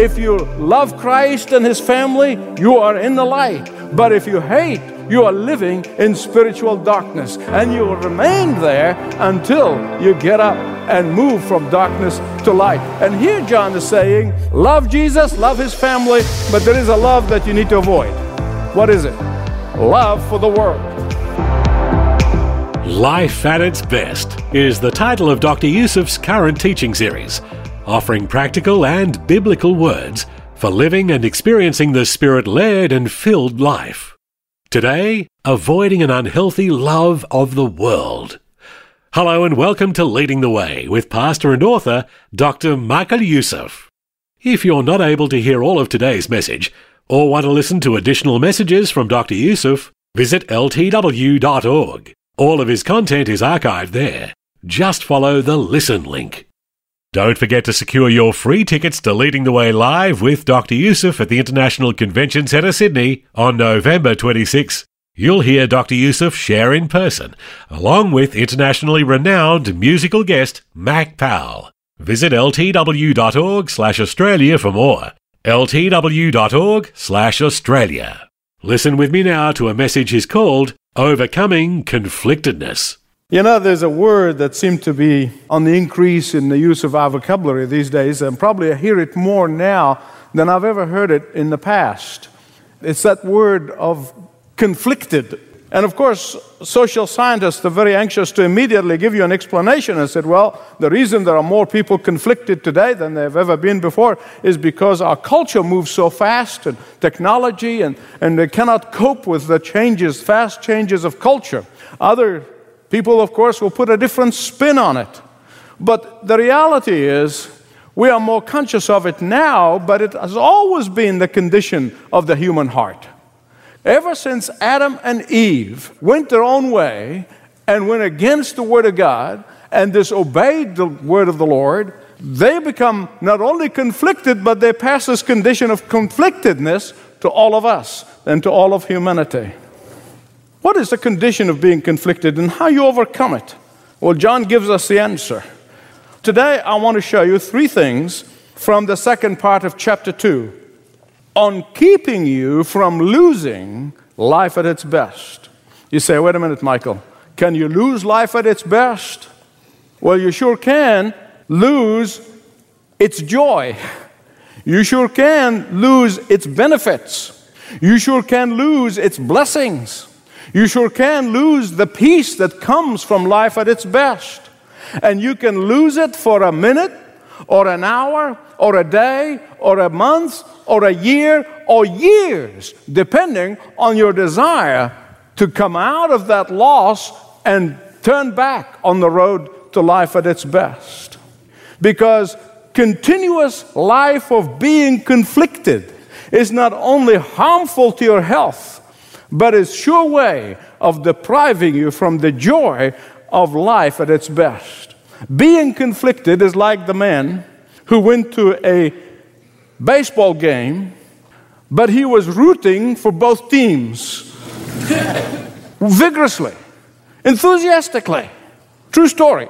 If you love Christ and his family, you are in the light. But if you hate, you are living in spiritual darkness. And you will remain there until you get up and move from darkness to light. And here John is saying, love Jesus, love his family, but there is a love that you need to avoid. What is it? Love for the world. Life at its Best is the title of Dr. Youssef's current teaching series offering practical and biblical words for living and experiencing the Spirit led and filled life. Today, avoiding an unhealthy love of the world. Hello and welcome to Leading the Way with pastor and author Dr. Michael Youssef. If you're not able to hear all of today's message, or want to listen to additional messages from Dr. Youssef, visit ltw.org. All of his content is archived there. Just follow the listen link. Don't forget to secure your free tickets to Leading the Way Live with Dr. Youssef at the International Convention Centre, Sydney on November 26. You'll hear Dr. Youssef share in person, along with internationally renowned musical guest Mac Powell. Visit ltw.org slash Australia for more. ltw.org slash Australia. Listen with me now to a message is called Overcoming Conflictedness. You know, there's a word that seems to be on the increase in the use of our vocabulary these days, and probably I hear it more now than I've ever heard it in the past. It's that word of conflicted. And of course, social scientists are very anxious to immediately give you an explanation and said, well, the reason there are more people conflicted today than there have ever been before is because our culture moves so fast and technology, and, and they cannot cope with the changes, fast changes of culture. Other People, of course, will put a different spin on it. But the reality is, we are more conscious of it now, but it has always been the condition of the human heart. Ever since Adam and Eve went their own way and went against the Word of God and disobeyed the Word of the Lord, they become not only conflicted, but they pass this condition of conflictedness to all of us and to all of humanity. What is the condition of being conflicted and how you overcome it? Well, John gives us the answer. Today, I want to show you three things from the second part of chapter 2 on keeping you from losing life at its best. You say, wait a minute, Michael, can you lose life at its best? Well, you sure can lose its joy. You sure can lose its benefits. You sure can lose its blessings. You sure can lose the peace that comes from life at its best. And you can lose it for a minute, or an hour, or a day, or a month, or a year, or years, depending on your desire to come out of that loss and turn back on the road to life at its best. Because continuous life of being conflicted is not only harmful to your health, but it's sure way of depriving you from the joy of life at its best. Being conflicted is like the man who went to a baseball game, but he was rooting for both teams vigorously, enthusiastically. True story.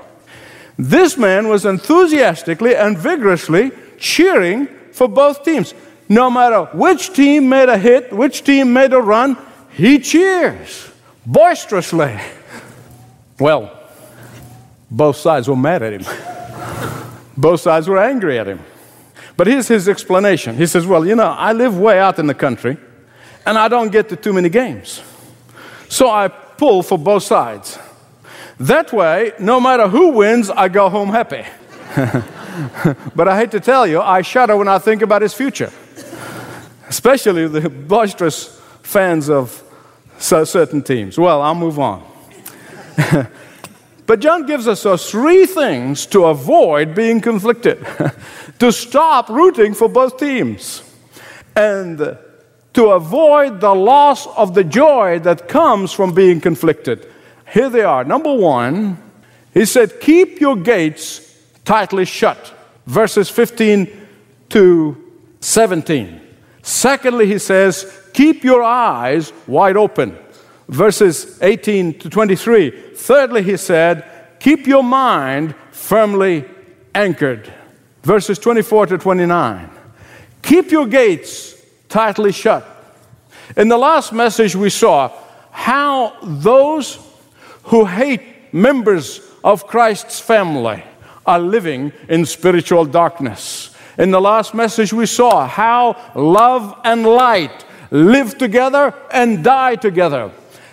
This man was enthusiastically and vigorously cheering for both teams. No matter which team made a hit, which team made a run, he cheers boisterously. Well, both sides were mad at him. both sides were angry at him. But here's his explanation. He says, Well, you know, I live way out in the country and I don't get to too many games. So I pull for both sides. That way, no matter who wins, I go home happy. but I hate to tell you, I shudder when I think about his future, especially the boisterous fans of certain teams. Well, I'll move on. But John gives us three things to avoid being conflicted, to stop rooting for both teams, and to avoid the loss of the joy that comes from being conflicted. Here they are. Number one, he said, Keep your gates tightly shut. Verses 15 to 17. Secondly, he says, Keep your eyes wide open. Verses 18 to 23. Thirdly, he said, Keep your mind firmly anchored. Verses 24 to 29. Keep your gates tightly shut. In the last message, we saw how those who hate members of Christ's family are living in spiritual darkness. In the last message, we saw how love and light live together and die together.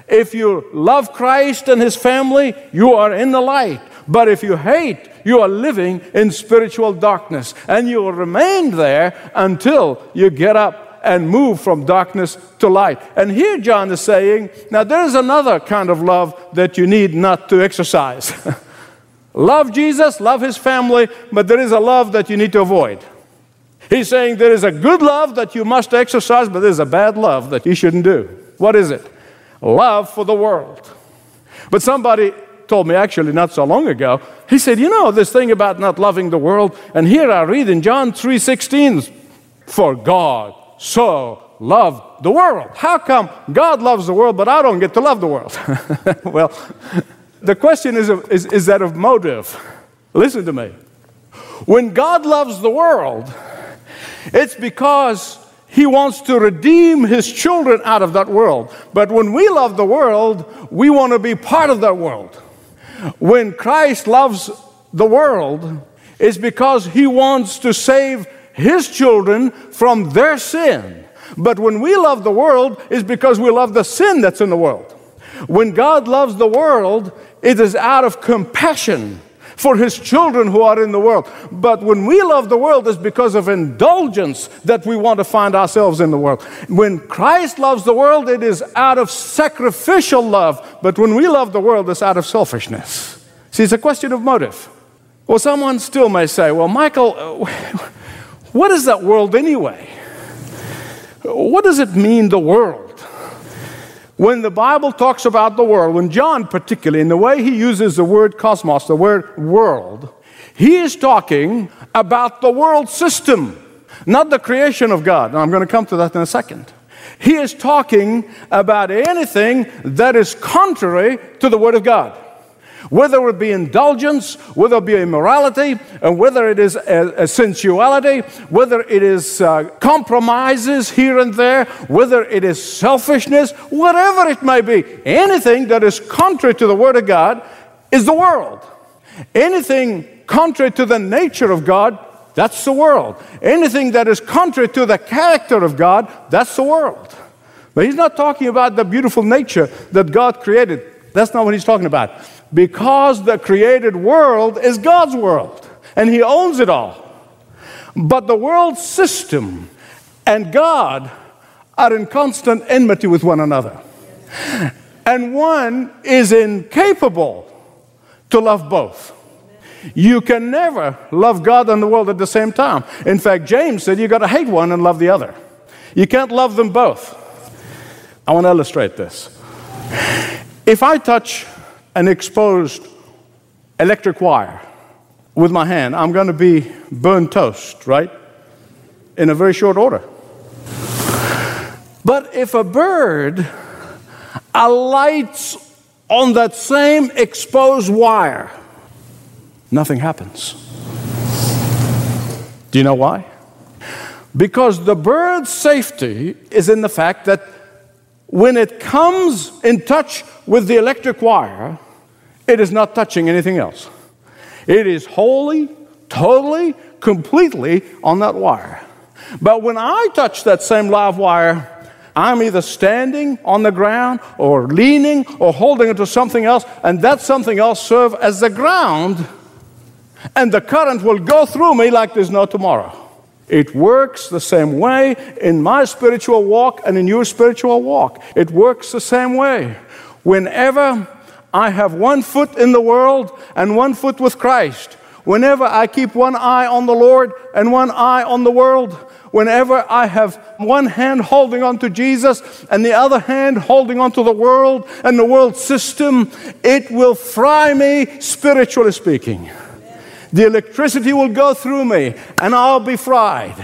If you love Christ and his family, you are in the light. But if you hate, you are living in spiritual darkness. And you will remain there until you get up and move from darkness to light. And here John is saying, now there's another kind of love that you need not to exercise. love Jesus, love his family, but there is a love that you need to avoid. He's saying there is a good love that you must exercise, but there's a bad love that you shouldn't do. What is it? Love for the world. But somebody told me actually not so long ago, he said, You know, this thing about not loving the world, and here I read in John 3:16, for God so loved the world. How come God loves the world, but I don't get to love the world? well, the question is, is, is that of motive. Listen to me. When God loves the world, it's because he wants to redeem his children out of that world. But when we love the world, we want to be part of that world. When Christ loves the world, it's because he wants to save his children from their sin. But when we love the world, it's because we love the sin that's in the world. When God loves the world, it is out of compassion for his children who are in the world. But when we love the world, it's because of indulgence that we want to find ourselves in the world. When Christ loves the world, it is out of sacrificial love. But when we love the world, it's out of selfishness. See, it's a question of motive. Well, someone still may say, well, Michael, uh, what is that world anyway? What does it mean, the world? When the Bible talks about the world, when John particularly, in the way he uses the word cosmos, the word world, he is talking about the world system, not the creation of God. And I'm going to come to that in a second. He is talking about anything that is contrary to the Word of God whether it be indulgence, whether it be immorality, and whether it is a, a sensuality, whether it is uh, compromises here and there, whether it is selfishness, whatever it may be, anything that is contrary to the Word of God is the world. Anything contrary to the nature of God, that's the world. Anything that is contrary to the character of God, that's the world. But he's not talking about the beautiful nature that God created. That's not what he's talking about because the created world is God's world and He owns it all. But the world system and God are in constant enmity with one another. And one is incapable to love both. You can never love God and the world at the same time. In fact, James said you got to hate one and love the other. You can't love them both. I want to illustrate this. If I touch an exposed electric wire with my hand, I'm going to be burned toast, right? In a very short order. But if a bird alights on that same exposed wire, nothing happens. Do you know why? Because the bird's safety is in the fact that when it comes in touch with the electric wire, it is not touching anything else. It is wholly, totally, completely on that wire. But when I touch that same live wire, I'm either standing on the ground or leaning or holding it to something else, and that something else serve as the ground, and the current will go through me like there's no tomorrow. It works the same way in my spiritual walk and in your spiritual walk. It works the same way. Whenever I have one foot in the world and one foot with Christ, whenever I keep one eye on the Lord and one eye on the world, whenever I have one hand holding on to Jesus and the other hand holding on to the world and the world system, it will fry me, spiritually speaking. The electricity will go through me and I'll be fried.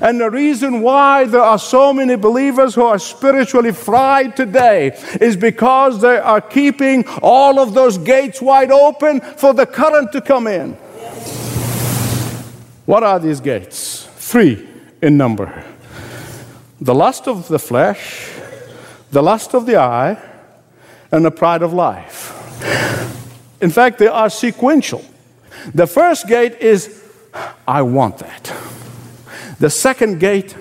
And the reason why there are so many believers who are spiritually fried today is because they are keeping all of those gates wide open for the current to come in. What are these gates? Three in number the lust of the flesh, the lust of the eye, and the pride of life. In fact, they are sequential. The first gate is, I want that. The second gate,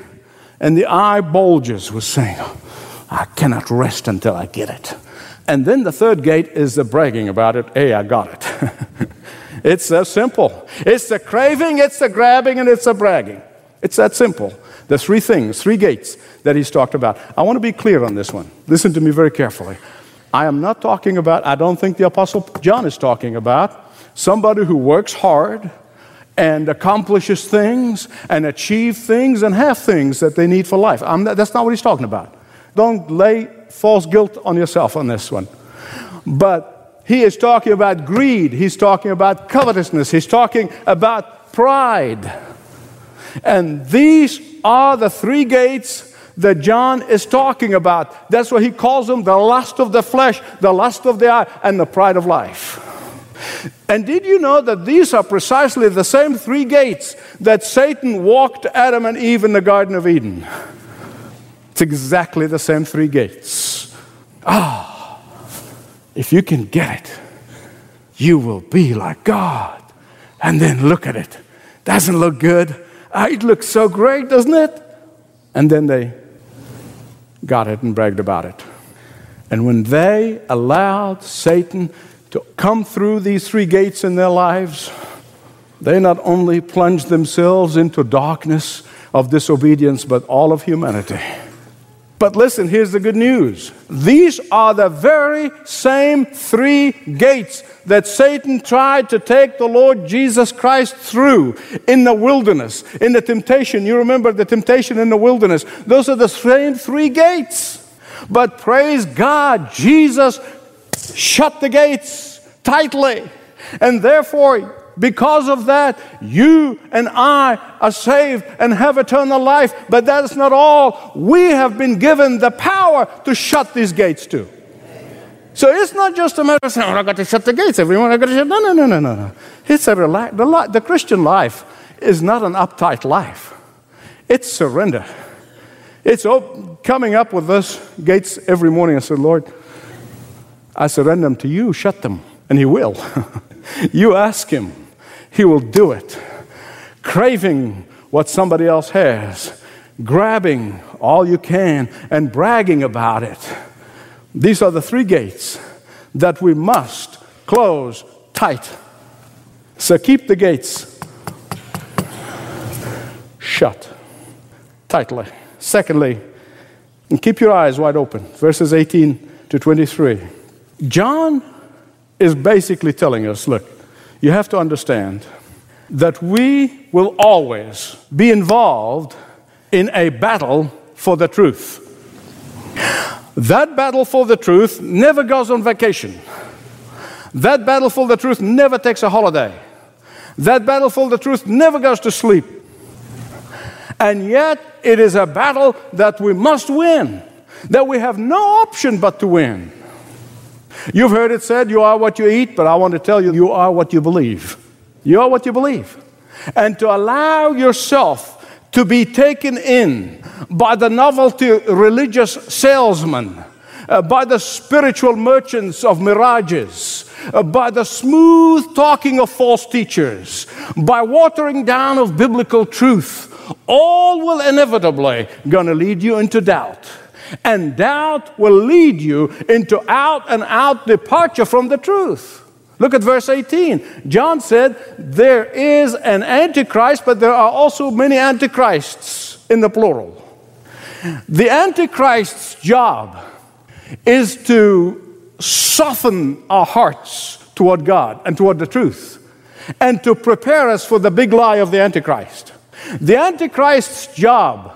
and the eye bulges with saying, I cannot rest until I get it. And then the third gate is the bragging about it. Hey, I got it. it's so simple. It's the craving, it's the grabbing, and it's the bragging. It's that simple. The three things, three gates that he's talked about. I want to be clear on this one. Listen to me very carefully. I am not talking about, I don't think the Apostle John is talking about somebody who works hard and accomplishes things and achieve things and have things that they need for life. Not, that's not what he's talking about. Don't lay false guilt on yourself on this one. But he is talking about greed, he's talking about covetousness, he's talking about pride. And these are the three gates that John is talking about. That's what he calls them the lust of the flesh, the lust of the eye, and the pride of life. And did you know that these are precisely the same three gates that Satan walked Adam and Eve in the Garden of Eden? It's exactly the same three gates. Ah, if you can get it, you will be like God. And then look at it. Doesn't look good. Ah, it looks so great, doesn't it? And then they got it and bragged about it. And when they allowed Satan to come through these three gates in their lives, they not only plunge themselves into darkness of disobedience, but all of humanity. But listen, here's the good news. These are the very same three gates that Satan tried to take the Lord Jesus Christ through in the wilderness, in the temptation. You remember the temptation in the wilderness. Those are the same three gates. But praise God, Jesus shut the gates tightly. And therefore, because of that, you and I are saved and have eternal life. But that's not all. We have been given the power to shut these gates too. So it's not just a matter of saying, oh, I got to shut the gates, everyone. I got to shut. No, no, no, no, no, no. It's a relax. The, li- the Christian life is not an uptight life. It's surrender. It's op- coming up with those gates every morning. I said, Lord, I surrender them to you, shut them, and He will. you ask Him, He will do it. Craving what somebody else has, grabbing all you can, and bragging about it. These are the three gates that we must close tight. So keep the gates shut tightly. Secondly, and keep your eyes wide open. Verses 18 to 23. John is basically telling us look, you have to understand that we will always be involved in a battle for the truth. That battle for the truth never goes on vacation. That battle for the truth never takes a holiday. That battle for the truth never goes to sleep. And yet, it is a battle that we must win, that we have no option but to win. You've heard it said, you are what you eat, but I want to tell you, you are what you believe. You are what you believe. And to allow yourself to be taken in by the novelty religious salesman, uh, by the spiritual merchants of mirages, uh, by the smooth talking of false teachers, by watering down of biblical truth, all will inevitably going to lead you into doubt. And doubt will lead you into out and out departure from the truth. Look at verse 18. John said, There is an antichrist, but there are also many antichrists in the plural. The antichrist's job is to soften our hearts toward God and toward the truth and to prepare us for the big lie of the Antichrist. The Antichrist's job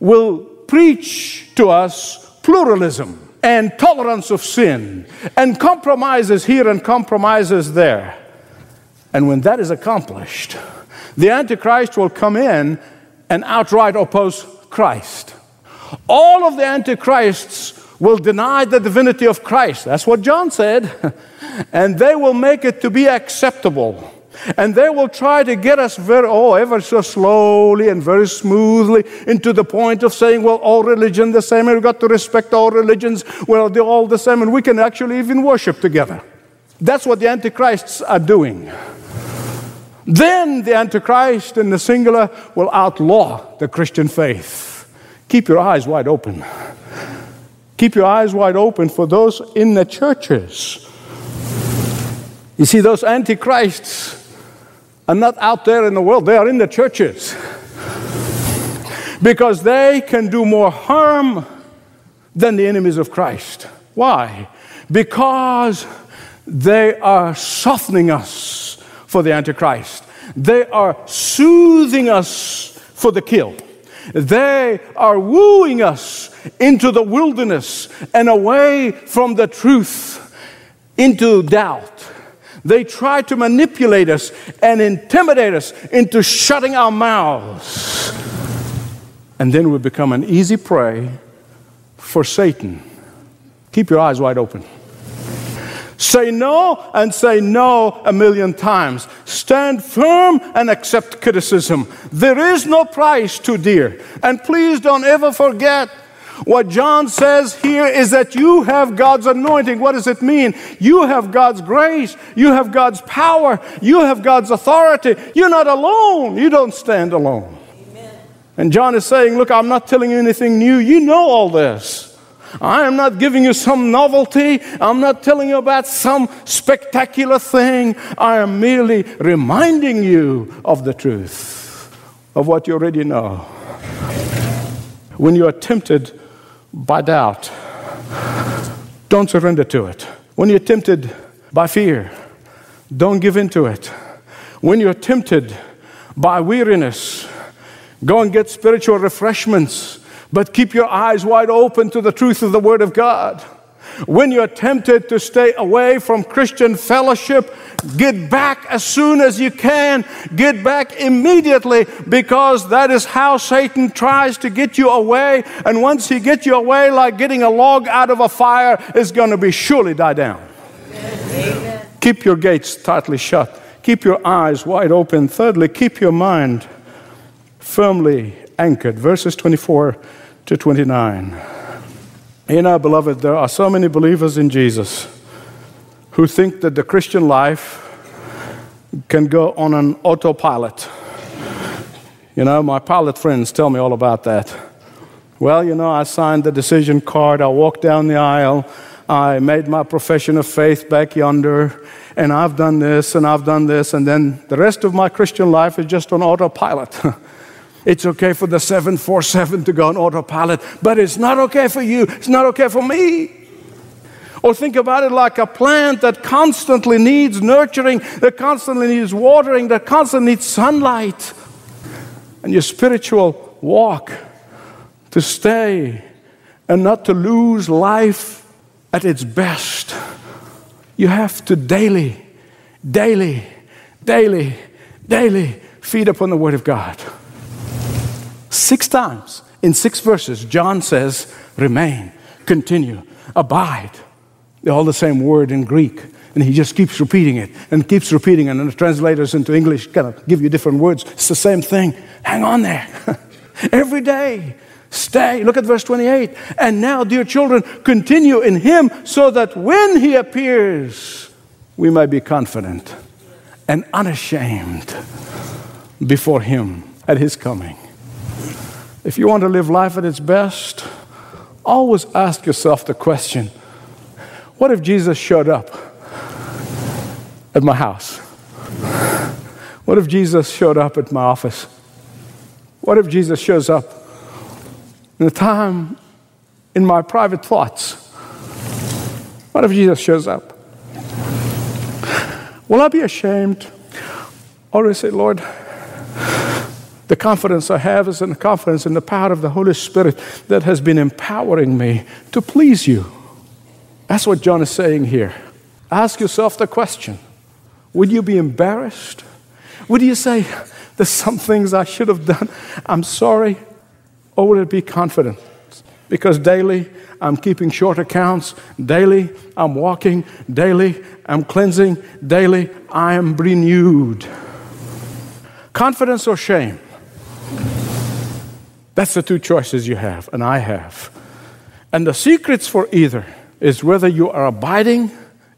will preach to us pluralism and tolerance of sin and compromises here and compromises there. And when that is accomplished, the Antichrist will come in and outright oppose Christ. All of the Antichrists will deny the divinity of Christ. That's what John said. and they will make it to be acceptable and they will try to get us very, oh, ever so slowly and very smoothly into the point of saying, well, all religion the same, and we've got to respect all religions. Well, they're all the same, and we can actually even worship together. That's what the Antichrists are doing. Then the Antichrist in the singular will outlaw the Christian faith. Keep your eyes wide open. Keep your eyes wide open for those in the churches. You see, those antichrists are not out there in the world, they are in the churches. Because they can do more harm than the enemies of Christ. Why? Because they are softening us for the Antichrist. They are soothing us for the kill. They are wooing us into the wilderness and away from the truth into doubt they try to manipulate us and intimidate us into shutting our mouths. And then we become an easy prey for Satan. Keep your eyes wide open. Say no and say no a million times. Stand firm and accept criticism. There is no price too dear. And please don't ever forget what John says here is that you have God's anointing. What does it mean? You have God's grace. You have God's power. You have God's authority. You're not alone. You don't stand alone. Amen. And John is saying, Look, I'm not telling you anything new. You know all this. I am not giving you some novelty. I'm not telling you about some spectacular thing. I am merely reminding you of the truth, of what you already know. When you are tempted by doubt. Don't surrender to it. When you're tempted by fear, don't give in to it. When you're tempted by weariness, go and get spiritual refreshments, but keep your eyes wide open to the truth of the Word of God. When you're tempted to stay away from Christian fellowship, get back as soon as you can. Get back immediately because that is how Satan tries to get you away. And once he gets you away, like getting a log out of a fire, is going to be surely die down. Amen. Keep your gates tightly shut. Keep your eyes wide open. Thirdly, keep your mind firmly anchored. Verses 24 to 29. You know, beloved, there are so many believers in Jesus who think that the Christian life can go on an autopilot. You know, my pilot friends tell me all about that. Well, you know, I signed the decision card, I walked down the aisle, I made my profession of faith back yonder, and I've done this and I've done this, and then the rest of my Christian life is just on autopilot. It's okay for the 747 to go on autopilot, but it's not okay for you. It's not okay for me. Or think about it like a plant that constantly needs nurturing, that constantly needs watering, that constantly needs sunlight. And your spiritual walk to stay and not to lose life at its best. You have to daily, daily, daily, daily feed upon the Word of God. Six times in six verses, John says, remain, continue, abide. They're all the same word in Greek. And he just keeps repeating it and keeps repeating. And the translators into English kind of give you different words. It's the same thing. Hang on there. Every day. Stay. Look at verse 28. And now, dear children, continue in him so that when he appears, we may be confident and unashamed before him at his coming. If you want to live life at its best, always ask yourself the question what if Jesus showed up at my house? What if Jesus showed up at my office? What if Jesus shows up in the time in my private thoughts? What if Jesus shows up? Will I be ashamed? Or will I say, Lord, the confidence I have is in the confidence in the power of the Holy Spirit that has been empowering me to please you. That's what John is saying here. Ask yourself the question Would you be embarrassed? Would you say, There's some things I should have done? I'm sorry. Or would it be confident? Because daily I'm keeping short accounts, daily I'm walking, daily I'm cleansing, daily I am renewed. Confidence or shame? That's the two choices you have, and I have. And the secrets for either is whether you are abiding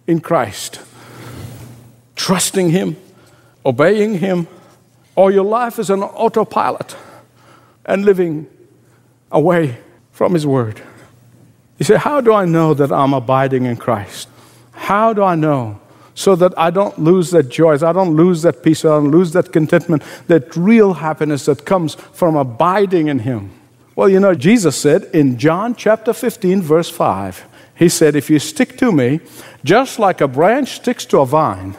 in Christ, trusting Him, obeying Him, or your life is an autopilot and living away from His Word. You say, How do I know that I'm abiding in Christ? How do I know? So that I don't lose that joy, I don't lose that peace, I don't lose that contentment, that real happiness that comes from abiding in Him. Well, you know, Jesus said in John chapter 15, verse 5, He said, If you stick to me, just like a branch sticks to a vine,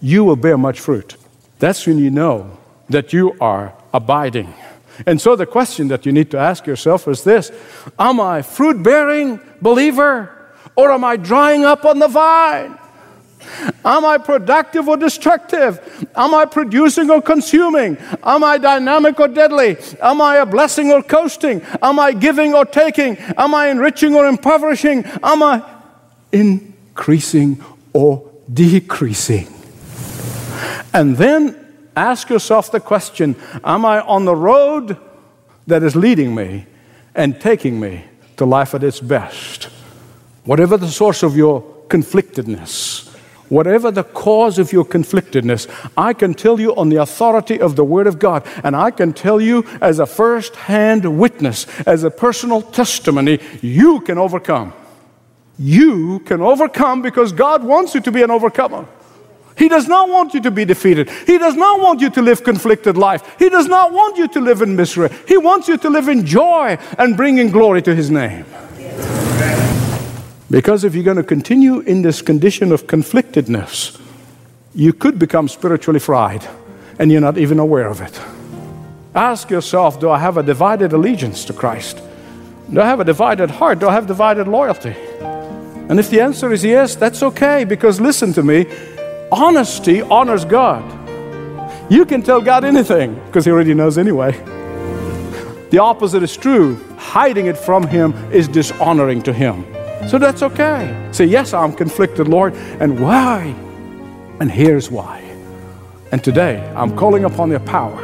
you will bear much fruit. That's when you know that you are abiding. And so the question that you need to ask yourself is this Am I fruit bearing believer or am I drying up on the vine? Am I productive or destructive? Am I producing or consuming? Am I dynamic or deadly? Am I a blessing or coasting? Am I giving or taking? Am I enriching or impoverishing? Am I increasing or decreasing? And then ask yourself the question Am I on the road that is leading me and taking me to life at its best? Whatever the source of your conflictedness, whatever the cause of your conflictedness, I can tell you on the authority of the Word of God, and I can tell you as a first hand witness, as a personal testimony, you can overcome. You can overcome because God wants you to be an overcomer. He does not want you to be defeated. He does not want you to live conflicted life. He does not want you to live in misery. He wants you to live in joy and bringing glory to His name. Because if you're going to continue in this condition of conflictedness, you could become spiritually fried and you're not even aware of it. Ask yourself do I have a divided allegiance to Christ? Do I have a divided heart? Do I have divided loyalty? And if the answer is yes, that's okay because listen to me honesty honors God. You can tell God anything because He already knows anyway. The opposite is true. Hiding it from Him is dishonoring to Him. So that's okay. Say, Yes, I'm conflicted, Lord. And why? And here's why. And today, I'm calling upon your power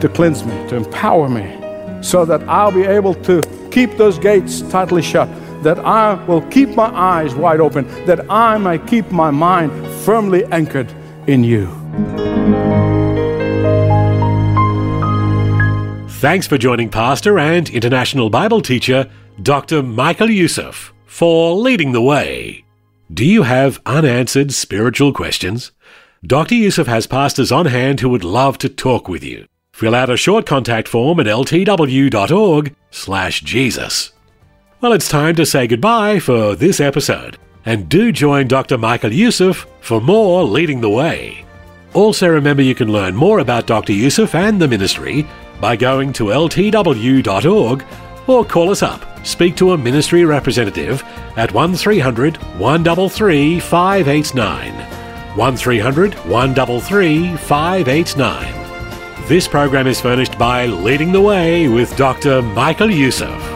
to cleanse me, to empower me, so that I'll be able to keep those gates tightly shut, that I will keep my eyes wide open, that I may keep my mind firmly anchored in you. Thanks for joining Pastor and International Bible teacher Dr. Michael Youssef for leading the way. Do you have unanswered spiritual questions? Dr. Youssef has pastors on hand who would love to talk with you. Fill out a short contact form at ltw.org slash Jesus. Well, it's time to say goodbye for this episode. And do join Dr. Michael Youssef for more Leading the Way. Also, remember you can learn more about Dr. Youssef and the ministry by going to ltw.org or call us up. Speak to a ministry representative at 1300 133 589. 1300 133 589. This program is furnished by Leading the Way with Dr. Michael Youssef.